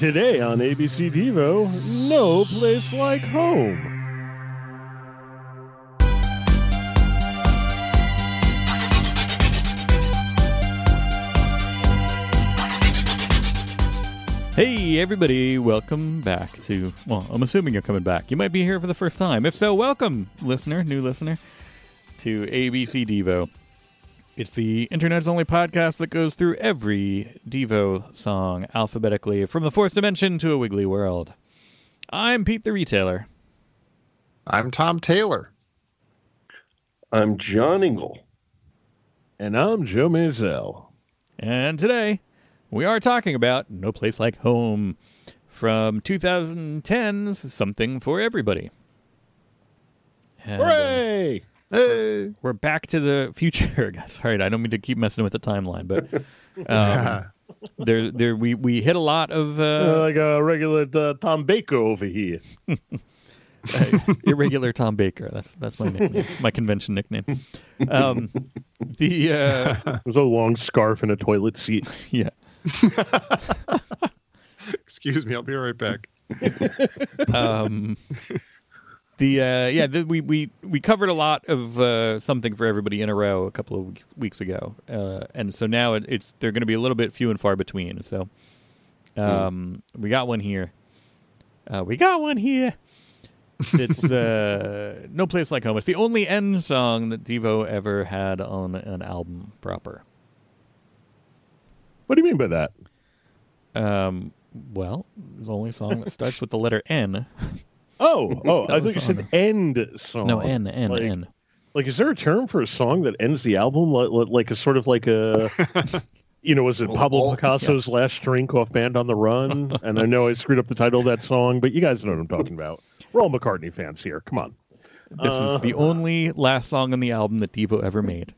Today on ABC Devo, no place like home. Hey, everybody, welcome back to. Well, I'm assuming you're coming back. You might be here for the first time. If so, welcome, listener, new listener, to ABC Devo. It's the internet's only podcast that goes through every Devo song alphabetically from the fourth dimension to a wiggly world. I'm Pete the Retailer. I'm Tom Taylor. I'm John Ingle. And I'm Joe Mazel. And today, we are talking about No Place Like Home from 2010's Something for Everybody. And, uh, Hooray! Hey. we're back to the future. Sorry, I don't mean to keep messing with the timeline, but um, there, there, we we hit a lot of Uh, uh, like a regular uh, Tom Baker over here. uh, irregular Tom Baker. That's that's my nickname, my convention nickname. Um, the uh, There's a long scarf and a toilet seat. yeah, Excuse me, I'll be right back. um, the uh, yeah, the, we we we covered a lot of uh, something for everybody in a row a couple of weeks- ago, uh, and so now it, it's they're going to be a little bit few and far between. So, um, we got one here. Uh, we got one here. It's uh, no place like home. It's the only end song that Devo ever had on an album proper. What do you mean by that? Um, well, it's the only song that starts with the letter N. Oh, oh, I was think you on said end song. No, N, N, like, N. Like, is there a term for a song that ends the album? Like, like- like a sort of like a, you know, was it Pablo all- Picasso's Last Drink off Band on the Run? and I know I screwed up the title of that song, but you guys know what I'm talking about. We're all McCartney fans here. Come on. This Uh, is the only last song on the album that Devo ever made.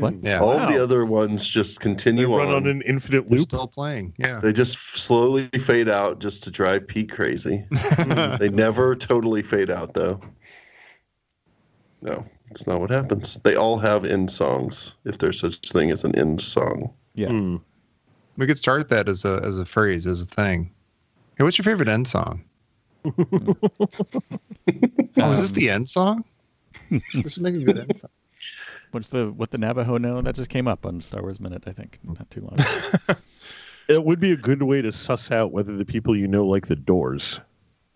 What? Yeah, All Wow. the other ones just continue They continue run on. on an infinite we're loop. still playing. Yeah. They just slowly fade out just to drive Pete crazy. they never totally fade out, though. No, it's not what happens. They all have end songs, if there's such thing as an end song. Yeah. Hmm. we could start that as a as a phrase, as a thing. Hey, what's your favorite end song? oh, is this the end song? this would make a good end song. What's the what the Navajo know? That just came up on Star Wars Minute, I think, not too long. ago. It would be a good way to suss out whether the people you know like the Doors.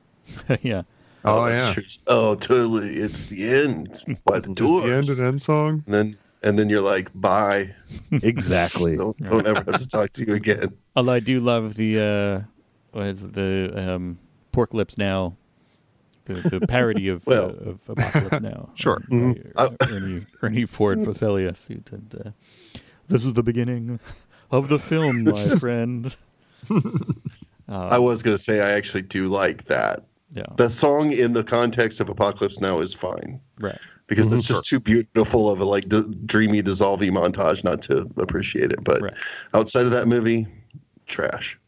yeah. Oh, that's yeah. true. Oh, totally. It's the end by the doors. the end an end song? And then and then you're like, bye. Exactly. Don't, don't ever have to talk to you again. Although I do love the uh, what is it, the um, Pork Lips Now, the, the parody of Well. uh, of Apocalypse Now. Sure. Mhm. Uh, Ernie Ernie Ford Fosselius, who did. Uh, this is the beginning of the film, my friend. Uh, I was gonna say I actually do like that. yeah, The song in the context of Apocalypse Now is fine. right. because it's just too beautiful of a like d- dreamy dissolving montage not to appreciate it but Right. outside of that movie trash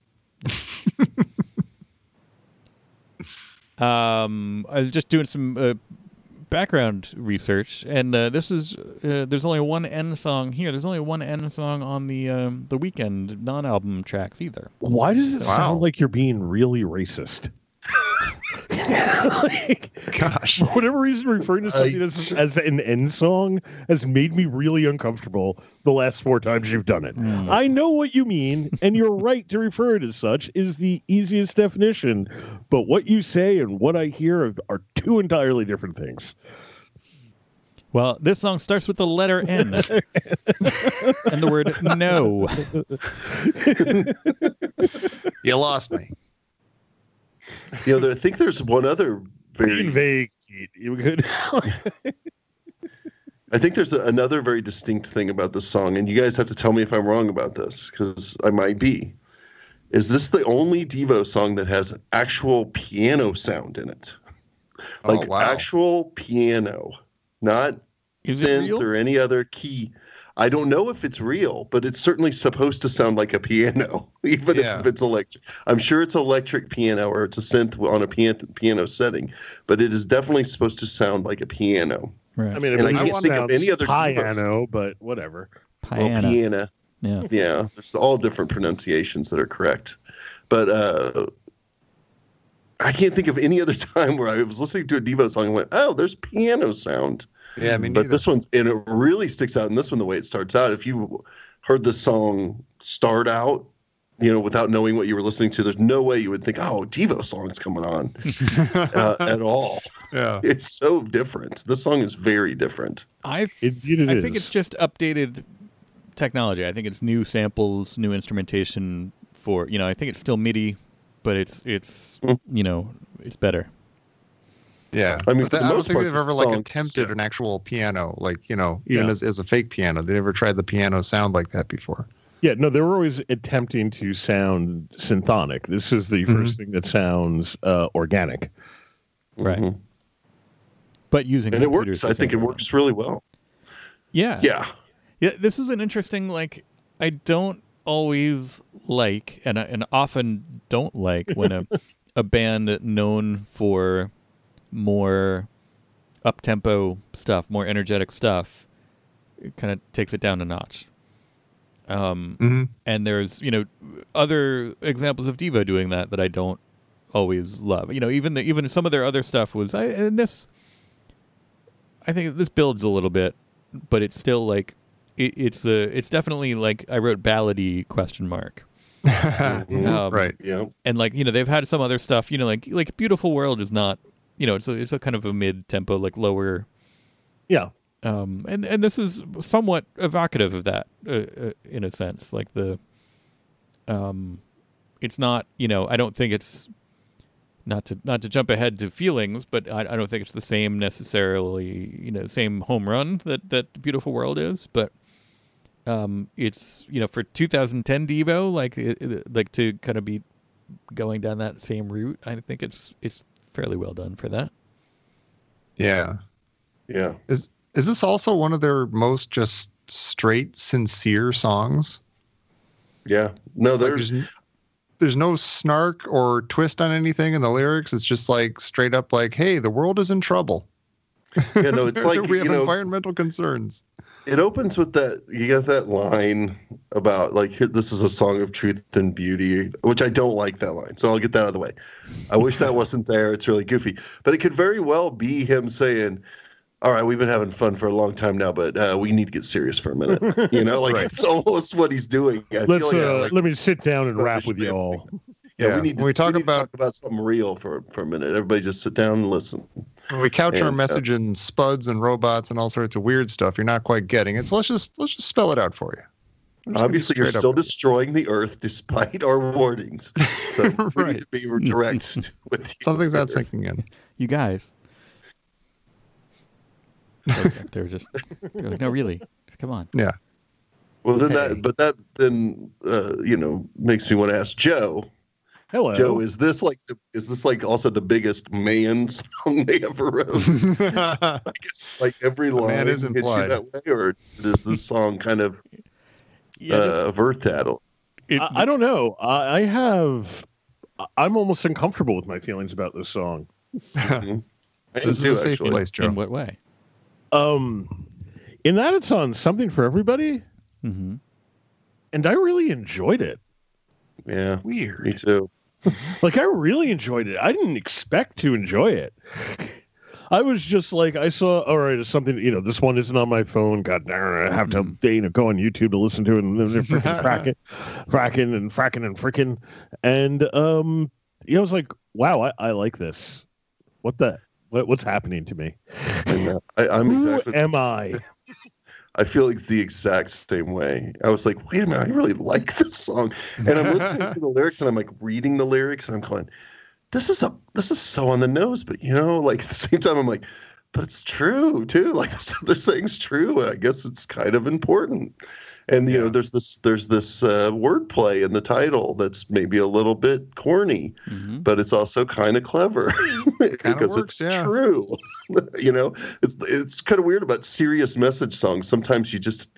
Um, I was just doing some uh, background research, and uh, this is uh, there's only one N song here. There's only one N song on the um, the weekend non-album tracks either. Why does it Wow. sound like you're being really racist? like, Gosh. for whatever reason, referring to something I- as, as an end song has made me really uncomfortable the last four times you've done it. Hmm. I know what you mean, and you're right to refer it as such is the easiest definition. But what you say and what I hear are, are two entirely different things. Well, this song starts with the letter N and the word no. You lost me. You know there, i think there's one other very vague, you could. i think there's a, another very distinct thing about this song and you guys have to tell me if i'm wrong about this because i might be is this the only devo song that has actual piano sound in it Oh, like wow. actual piano not Is synth real? or any other key. I don't know if it's real, but it's certainly supposed to sound like a piano, even Yeah. if it's electric. I'm sure it's electric piano or it's a synth on a piano, piano setting, but it is definitely supposed to sound like a piano. Right. I mean, And I can't sounds think of any other piano, but whatever. Well, Piano. piano. Yeah. Yeah, there's all different pronunciations that are correct. but uh, I can't think of any other time where I was listening to a Devo song and went, "Oh, there's piano sound." Yeah, I mean, but this one's and it really sticks out in this one the way it starts out. If you heard the song start out, you know, without knowing what you were listening to, there's no way you would think, "Oh, Devo song's coming on," uh, at all. yeah, It's so different. This song is very different. I Indeed, it I think it's just updated technology. I think it's new samples, new instrumentation for you know. I think it's still MIDI, but it's it's Mm. you know it's better. Yeah. I mean, But for that- the I don't most think part, they've ever like attempted yeah. an actual piano, like you know, even Yeah. as, as a fake piano. They never tried the piano sound like that before. Yeah, no, they were always attempting to sound synthonic. This is the Mhm. first thing that sounds uh, organic. Right. Mhm. But using And it works. I think it sample works really well. Yeah. Yeah. Yeah, this is an interesting like I don't always like and and often don't like when a a band known for more up tempo stuff, more energetic stuff, kind of takes it down a notch. Um, hmm and there's you know other examples of Devo doing that that I don't always love. You know, even the, even some of their other stuff was I and this. I think this builds a little bit, but it's still like it, it's a it's definitely like I wrote ballady question mark Mhm. Um, right. Yeah. and like you know they've had some other stuff you know like like beautiful world is not you know it's a, it's a kind of a mid tempo like lower Yeah, um, and and this is somewhat evocative of that uh, uh, in a sense. Like the, um, it's not you know I don't think it's not to not to jump ahead to feelings, but I, I don't think it's the same necessarily you know same home run that that Beautiful World is, but. Um, it's you know for 2010 Devo like it, it- like to kind of be going down that same route. I think it's it's fairly well done for that. Yeah. Yeah. Is is this also one of their most just straight, sincere songs? Yeah. No, Like, there's there's there's no snark or twist on anything in the lyrics. It's just like straight up like, "Hey, the world is in trouble. Yeah, no, it's like, we have you know- environmental concerns." it opens with that you got that line about like this is a song of truth and beauty which i don't like that line so i'll get that out of the way i wish that wasn't there it's really goofy but it could very well be him saying all right we've been having fun for a long time now but uh, we need to get serious for a minute you know like Right. it's almost what he's doing I let's like uh, like, let me sit down and Well, rap with you be- all. Yeah, we need to, we talk need to about talk about something real for for a minute everybody just sit down and listen when we couch our And, uh, message in spuds and robots and all sorts of weird stuff, you're not quite getting it. So let's just let's just spell it out for you. I'm just gonna be obviously you're still destroying the earth despite our warnings so we need to be direct with you Something's not sinking in. You guys. They're just they're like, no, really, come on. Yeah. Well, then Hey. that, but that then uh, you know makes me want to ask Joe. Hello. Joe, is this like the, is this like also the biggest man song they ever wrote? I guess like every line man is hits you implied. that way, or does this song kind of Yeah, uh, avert that? it- I, I don't know. I, I have. I- I'm almost uncomfortable with my feelings about this song. Mhm. I this is do, a safe actually. place, Joe. in what way? Um, in that it's on something for everybody, Mm-hmm. and I really enjoyed it. Yeah, weird. me Weird. too. Like I really enjoyed it. I didn't expect to enjoy it. I was just like, I saw, all right, it's something, you know, this one isn't on my phone. God darn it, I have to, Mm-hmm. you know, go on YouTube to listen to it and then they're freaking fracking, fracking and fracking and fricking. And, um, you know, I was like, wow, I, I like this. What the, what, what's happening to me? And, uh, I, I'm Who am I? I feel like the exact same way. I was like, wait a minute, I really like this song. And I'm listening to the lyrics and I'm like reading the lyrics and I'm going, this is a this is so on the nose, but you know, like at the same time I'm like, but it's true too. Like this they're saying is true. And I guess it's kind of important. And you know, there's this there's this uh, wordplay in the title that's maybe a little bit corny, Mm-hmm. but it's also kind of clever because works, it's yeah. true. you know, it's it's kind of weird about serious message songs. Sometimes you just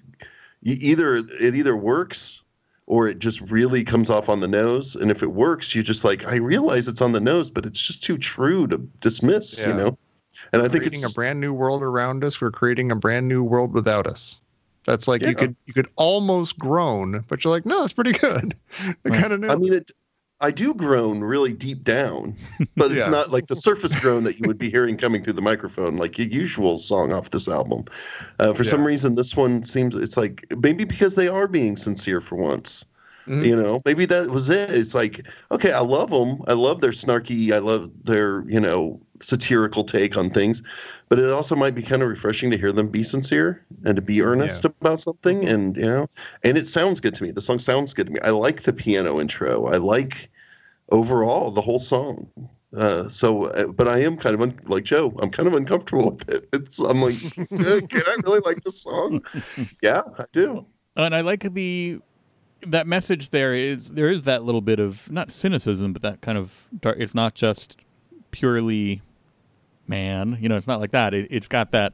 you either it either works or it just really comes off on the nose. And if it works, you just like I realize it's on the nose, but it's just too true to dismiss. You know, and I think creating it's a brand new world around us. We're creating a brand new world without us. That's like Yeah. you could you could almost groan, but you're like, no, it's pretty good. I Right. kind of know. I mean it. I do groan really deep down, but it's Yeah. not like the surface groan that you would be hearing coming through the microphone, like your usual song off this album. Uh, for some reason, this one seems it's like maybe because they are being sincere for once. Mhm. You know, maybe that was it. It's like, okay, I love them. I love their snarky. I love their, you know, satirical take on things. But it also might be kind of refreshing to hear them be sincere and to be earnest about something. And, you know, and it sounds good to me. The song sounds good to me. I like the piano intro. I like overall the whole song. Uh, so, uh, but I am kind of un- like Joe. I'm kind of uncomfortable with it. It's I'm like, "Uh, can I really like this song? Yeah, I do. And I like the that message there is there is that little bit of not cynicism, but that kind of dark. It's not just purely man. You know, it's not like that. It, it's got that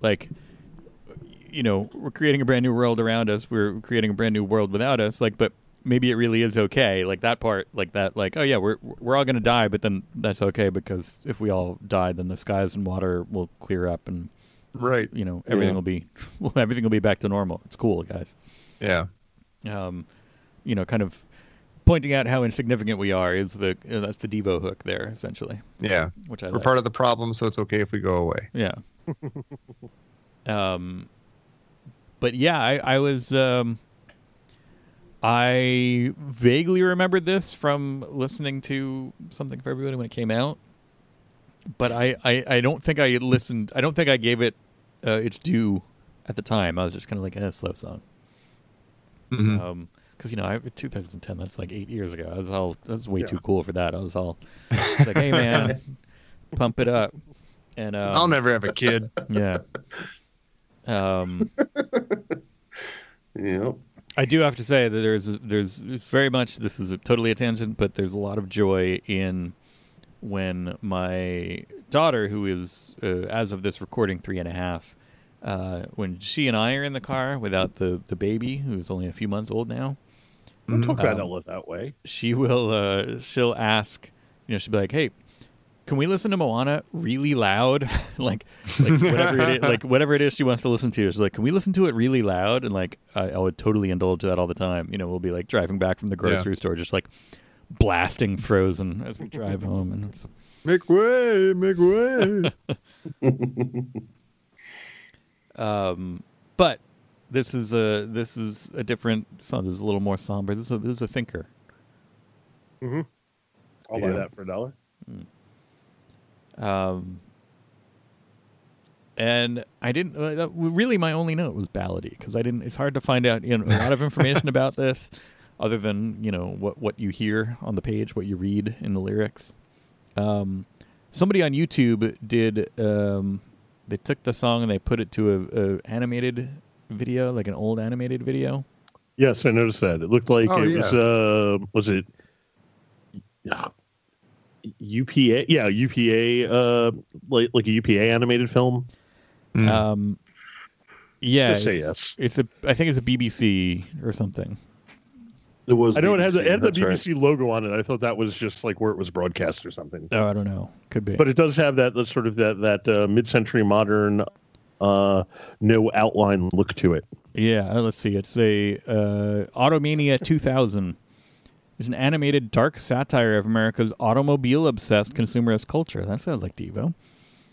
like you know we're creating a brand new world around us. We're creating a brand new world without us. Like, but maybe it really is okay. Like that part, like that, like oh yeah, we're we're all gonna die, but then that's okay because if we all die, then the skies and water will clear up and Right. you know everything Yeah. will be well, everything will be back to normal. It's cool, guys Yeah. Um, you know, kind of pointing out how insignificant we are is the uh, that's the Devo hook there essentially, Yeah. which I We're like. part of the problem, so it's okay if we go away. yeah. um, but yeah, I, I was um, I vaguely remembered this from listening to something for everybody when it came out, but I I, I don't think I listened. I don't think I gave it uh, its due at the time. I was just kind of like, eh, slow song. Mhm. Um 'cause because you know, I 2010. That's like eight years ago. I was all that was way Yeah. too cool for that. I was all I was like, hey man, pump it up. And um, I'll never have a kid. yeah. Um, You know, I do have to say that there's there's very much this is a, totally a tangent, but there's a lot of joy in when my daughter, who is uh, as of this recording three and a half, uh, when she and I are in the car without the the baby, who's only a few months old now, Don't talk about Um, Ella that way. she will uh, she'll ask, you know, she'll be like, hey. Can we listen to Moana really loud? like, like whatever it is, like whatever it is she wants to listen to. She's like, can we listen to it really loud? And like, I, I would totally indulge that all the time. You know, we'll be like driving back from the grocery store, just like blasting Frozen as we drive home, and Make way, make way. um, but this is a this is a different song. This is a little more somber. This is a, this is a thinker. I'll buy that for a dollar. Um, and I didn't uh, really. My only note was ballady because I didn't. It's hard to find out you know a lot of information about this, other than you know what what you hear on the page, what you read in the lyrics. Um, somebody on YouTube did. Um, they took the song and they put it to a, a animated video, like an old animated video. Yes, I noticed that. It looked like Oh, it yeah. was uh was it uh, UPA? Yeah, UPA uh like like a UPA animated film. Mm. Um, yeah, Just say it's, yes. it's a. I think it's a BBC or something. It was. I know it has the, BBC, it had the that's right. Logo on it. I thought that was just like where it was broadcast or something. Oh, I don't know. Could be. But it does have that, that sort of that that uh, mid-century modern uh no outline look to it. Yeah, uh, let's see. It's a uh, Automania 2000. It's an animated dark satire of America's automobile-obsessed consumerist culture. That sounds like Devo.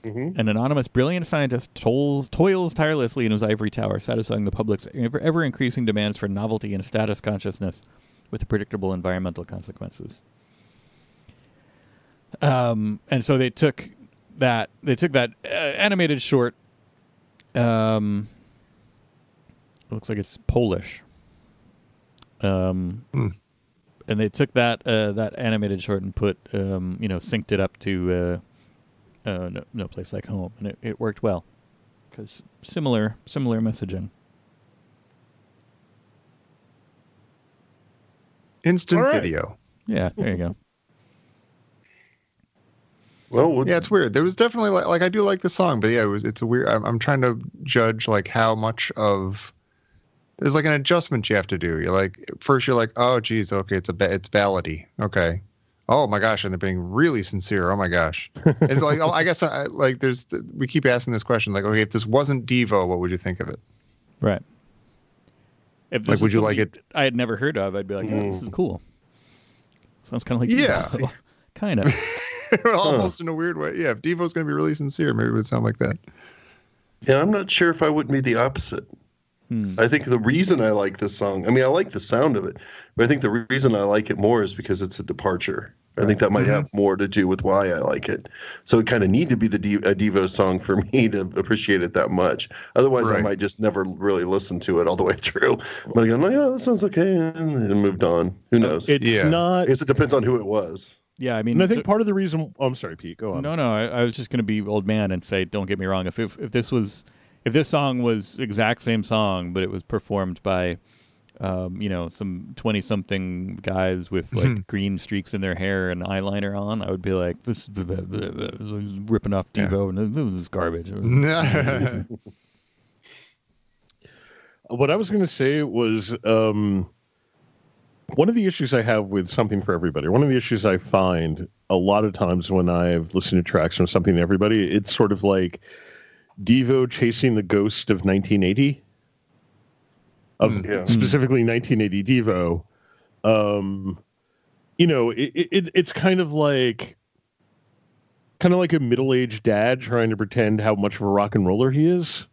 Mm-hmm. An anonymous, brilliant scientist tolls, toils tirelessly in his ivory tower, satisfying the public's ever, ever increasing demands for novelty and status consciousness with predictable environmental consequences. Um, and so they took that they took that uh, animated short. Um, it looks like it's Polish. Um, Hmm. and they took that uh, that animated short and put um, you know synced it up to uh, no, no place like home, and it, it worked well because similar similar messaging. Instant All right. video. Yeah, there you go. Well, what- Yeah, it's weird. There was definitely like, like I do like the song, but yeah, it was it's a weird. I'm, I'm trying to judge like how much of there's like an adjustment you have to do. You're like first you're like, oh geez, okay, it's a ba- it's ballady, okay. Oh my gosh, and they're being really sincere. Oh my gosh, and like oh, I guess I, like there's we keep asking this question like, okay, if this wasn't Devo, what would you think of it? Right. If this Like, would you like it I had never heard of, I'd be like, oh, this Mm. is cool. Sounds kind of like Yeah. Devo. kind of. Almost in a weird way. Yeah, if Devo's gonna be really sincere, maybe it would sound like that. Yeah, I'm not sure if I wouldn't be the opposite. Hmm. I think the reason I like this song, I mean, I like the sound of it, but I think the reason I like it more is because it's a departure. I think that might Mhm. have more to do with why I like it. So it kind of need to be the D- a Devo song for me to appreciate it that much. Otherwise, I might just never really listen to it all the way through. But I'm like, yeah, that sounds okay, and moved on. Who knows? It's Yeah. I guess it depends on who it was. Yeah, I mean, And I think th- part of the reason. Oh, I'm sorry, Pete. Go on. no, no. I, I was just going to be old man and say, don't get me wrong. If, if if this was if this song was exact same song, but it was performed by, um, you know, some twenty something guys with like Mhm. green streaks in their hair and eyeliner on, I would be like, this is blah, blah, blah, blah, blah, ripping off Yeah. Devo and this is garbage. What I was going to say was um, one of the issues I have with something for everybody. One of the issues I find a lot of times when I've listened to tracks from something to everybody, it's sort of like Devo chasing the ghost of 1980, of Mm. Yeah. specifically 1980 Devo. Um, you know, it, it it's kind of like kind of like a middle-aged dad trying to pretend how much of a rock and roller he is.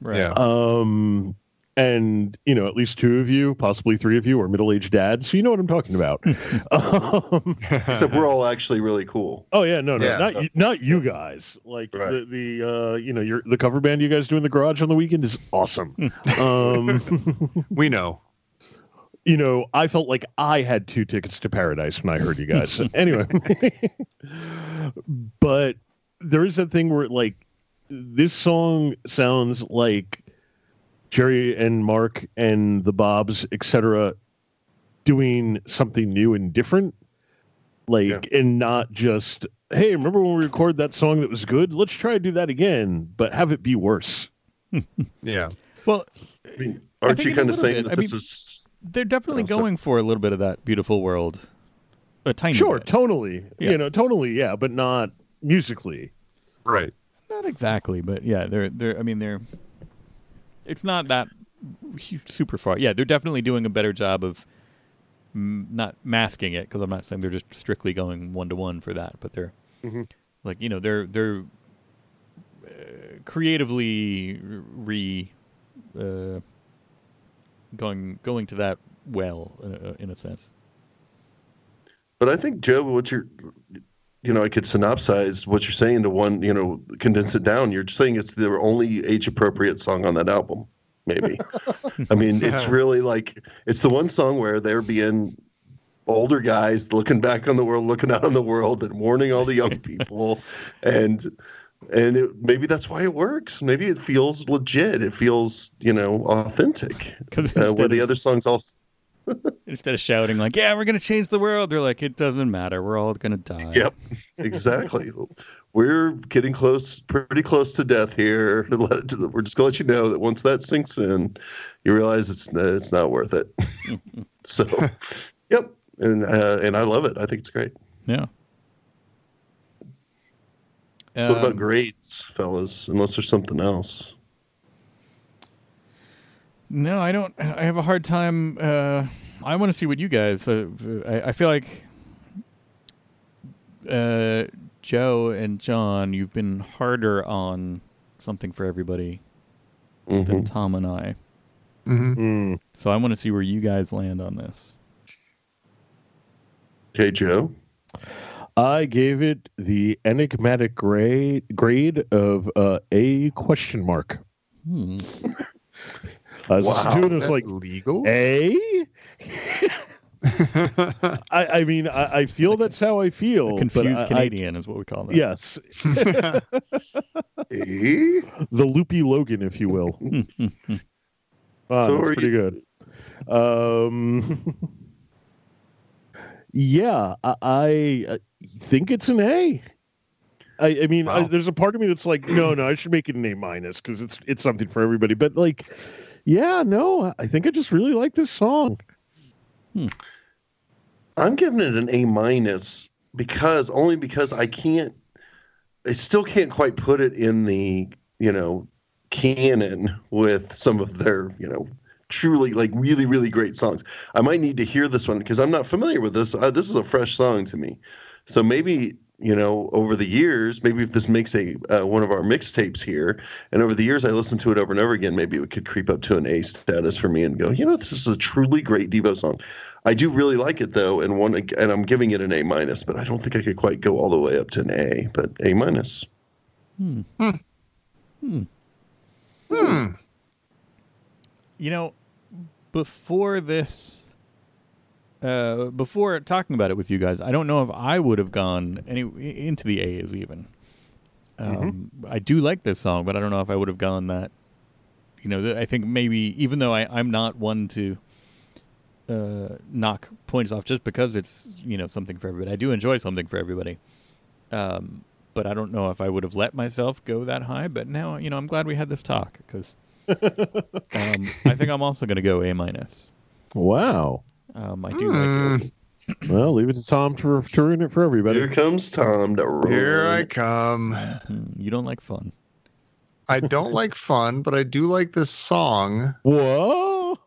Right. Yeah. Um, and you know, at least two of you, possibly three of you, are middle-aged dads, so you know what I'm talking about. um, Except we're all actually really cool. oh yeah, no, no, Yeah. not you, not you guys. Like Right. the the uh, you know, your the cover band you guys do in the garage on the weekend is awesome. um, we know. you know, I felt like I had two tickets to paradise when I heard you guys. anyway, but there is that thing where like this song sounds like Jerry and Mark and the Bobs, etc., doing something new and different, like, and not just hey, remember when we recorded that song that was good? Let's try to do that again, but have it be worse. Yeah. Well, I mean, aren't think you kind of saying bit. that I this mean- is they're definitely Oh, going for a little bit of that beautiful world. A tiny Sure, bit. tonally, Yeah. you know, tonally, yeah, but not musically. Right. Not exactly, but yeah, they're they're. I mean, they're. It's not that super far. Yeah, they're definitely doing a better job of mm, not masking it because I'm not saying they're just strictly going one to one for that, but they're Mhm. like you know they're they're uh, creatively re uh, going going to that well uh, in a sense. But I think Joe, what you're, you know, I could synopsize what you're saying to one, you know, condense it down. You're saying it's the only age appropriate song on that album, maybe. I mean, it's really like it's the one song where they're being older guys looking back on the world, looking out on the world, and warning all the young people, and and it, maybe that's why it works. Maybe it feels legit. It feels, you know, authentic. Uh, where the other songs all instead of shouting like "Yeah, we're gonna change the world," they're like, "It doesn't matter. We're all gonna die." Yep, exactly. We're getting close, pretty close to death here. We're just gonna let you know that once that sinks in, you realize it's it's not worth it. so, yep, and uh, and I love it. I think it's great. Yeah. So, what about Um, grades, fellas? Unless there's something else. No, I don't. I have a hard time. Uh, I want to see what you guys. Uh, I, I feel like uh, Joe and John, you've been harder on something for everybody hmm than Tom and I. hmm Mm. So I want to see where you guys land on this. Okay, Joe. I gave it the enigmatic grade grade of uh, a question mark. Hmm. I was Wow, doing this like legal? a. I, I mean, I, I feel that's how I feel. Confused I- I- Canadian is what we call that. yes, Hey, the loopy Logan, if you will. Ah, So that's are pretty good. Um, yeah, I, I uh, think it's an A. I, I mean, I, Wow. there's a part of me that's like, no, no, I should make it an A minus because it's it's something for everybody. But like, yeah, no, I think I just really like this song. I'm giving it an A minus because only because I can't. I still can't quite put it in the you know canon with some of their you know truly like really really great songs. I might need to hear this one because I'm not familiar with this. Uh, this is a fresh song to me, so maybe you know over the years, maybe if this makes a uh, one of our mixtapes here, and over the years I listen to it over and over again, maybe it could creep up to an A status for me and go, you know, this is a truly great Devo song. I do really like it though, and one and I'm giving it an A minus, but I don't think I could quite go all the way up to an A, but A minus. Hmm. Hmm. Hmm. Hmm. You know, before this, uh, before talking about it with you guys, I don't know if I would have gone any into the A's even. Um, I do like this song, but I don't know if I would have gone that. You know, th- I think maybe even though I, I'm not one to uh, knock points off just because it's you know something for everybody. I do enjoy something for everybody. Um, but I don't know if I would have let myself go that high. But now, you know, I'm glad we had this talk because um, I think I'm also going to go A minus. Wow. Um, I do Hmm. like it. Well, leave it to Tom to, to ruin it for everybody. Here comes Tom to roll. Here I come. Hmm, You don't like fun. I don't like fun, but I do like this song. Whoa.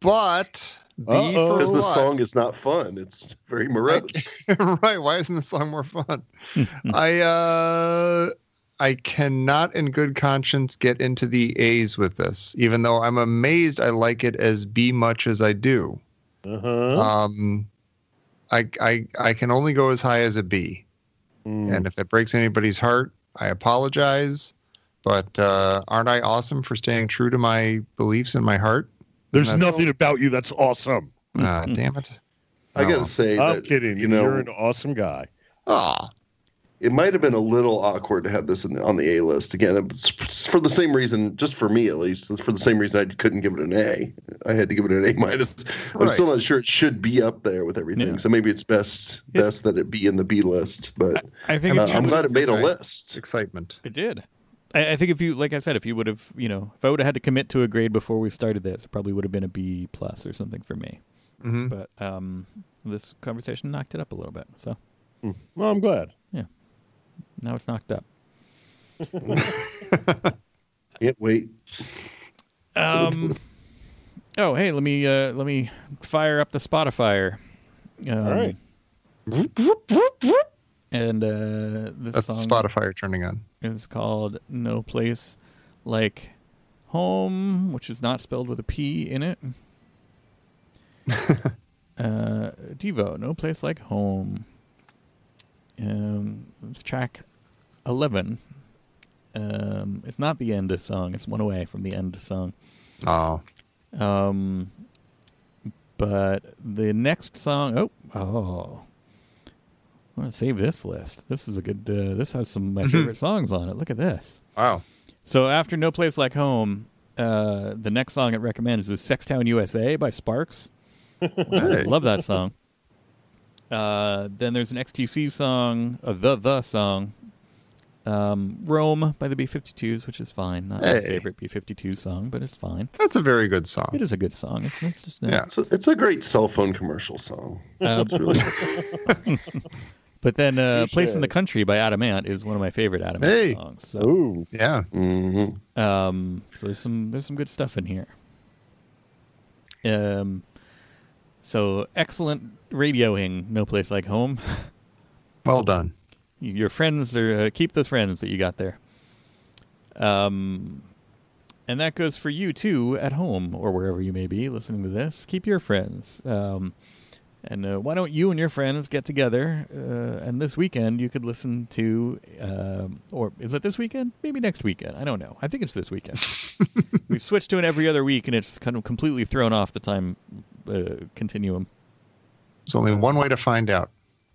But B Uh-oh. for because the song is not fun. It's very morose. right. Why isn't the song more fun? I uh I cannot in good conscience get into the A's with this, even though I'm amazed I like it as B much as I do. Uh-huh. Um I I I can only go as high as a B. Mm. And if that breaks anybody's heart, I apologize. But uh, aren't I awesome for staying true to my beliefs in my heart? There's Isn't nothing about you that's awesome. Ah, damn it. I Oh. gotta say I'm that kidding. you know You're an awesome guy. Ah, it might have been a little awkward to have this in the, on the A list again. For the same reason, just for me at least, it's for the same reason I couldn't give it an A. I had to give it an A minus. I'm Right. still not sure it should be up there with everything. Yeah. So maybe it's best It- best that it be in the B list. But I think uh, it, I'm glad it made a list. excitement. it did. I, I think if you, like I said, if you would have, you know, if I would have had to commit to a grade before we started this, it probably would have been a B plus or something for me. hmm But um, this conversation knocked it up a little bit. So Mm. Well, I'm glad. Now it's knocked up. Can't wait. Um. oh, hey, let me uh, let me fire up the Spotify. Um, All right. And uh, this That's the song Spotify turning on. is called "No Place Like Home," which is not spelled with a P in it. uh, Devo, "No Place Like Home." Um, it's track eleven. Um, it's not the end of song. It's one away from the end of song. Oh, Um, but the next song, oh, oh, I'm gonna save this list. This is a good. Uh, this has some of my favorite songs on it. Look at this. wow. So after No Place Like Home, uh, the next song it recommends is "Sextown USA" by Sparks. I love that song. Uh, then there's an XTC song, uh, the the song, um, "Rome" by the B52s, which is fine. Not my Hey. favorite B52 song, but it's fine. That's a very good song. It is a good song. It's, it's just Yeah. It's a, it's a great cell phone commercial song. Uh, It's really but then uh, "Place in the Country" by Adam Ant is one of my favorite Adam Ant Hey. songs. So, Ooh. Yeah. hmm um, so there's some there's some good stuff in here. Um, so excellent radioing, "No Place Like Home." Well done. Your friends are uh, keep those friends that you got there. Um, and that goes for you too at home or wherever you may be listening to this. Keep your friends. Um, and uh, why don't you and your friends get together? Uh, and this weekend you could listen to, um, or is it this weekend? Maybe next weekend. I don't know. I think it's this weekend. We've switched to an every other week, and it's kind of completely thrown off the time uh, continuum. There's only one way to find out.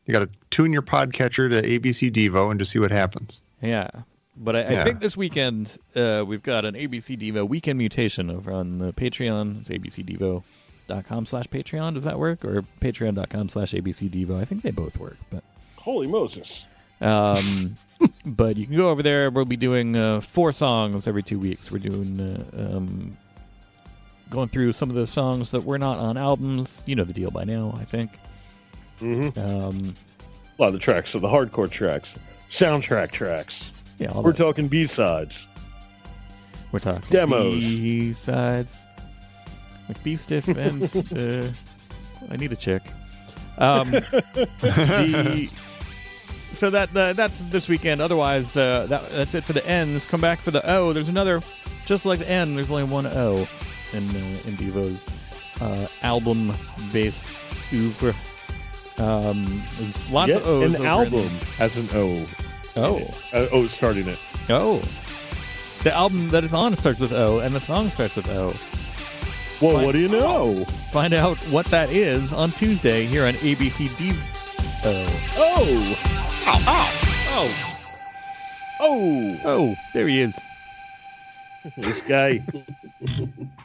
You got to tune your podcatcher to ABC Devo and just see what happens. Yeah. But I, I think this weekend uh, we've got an ABC Devo weekend mutation over on the Patreon. It's abcdevo.com slash Patreon. Does that work? Or patreon.com slash abcdevo. I think they both work. But Holy Moses. um, but you can go over there. We'll be doing uh, four songs every two weeks. We're doing uh, um, going through some of the songs that were not on albums. You know the deal by now, I think. Mm-hmm. Um, A lot of the tracks are the hardcore tracks, soundtrack tracks. yeah, all We're talking B sides. We're talking Demos. B-sides. McBee stiff and uh, I need a check. Um, the, so that uh, that's this weekend. Otherwise, uh, that, that's it for the N's. Come back for the O. There's another, just like the N. There's only one O in uh, in Devo's uh, album-based oeuvre. Um, there's lots Yet of O's. an album in- has an O. Oh. Uh, O starting it. Oh. The album that it's on starts with O, and the song starts with O. Well, Fine. what do you know? Find out what that is on Tuesday here on ABCD. Oh. Oh, Oh. oh, Oh, there he is. this guy.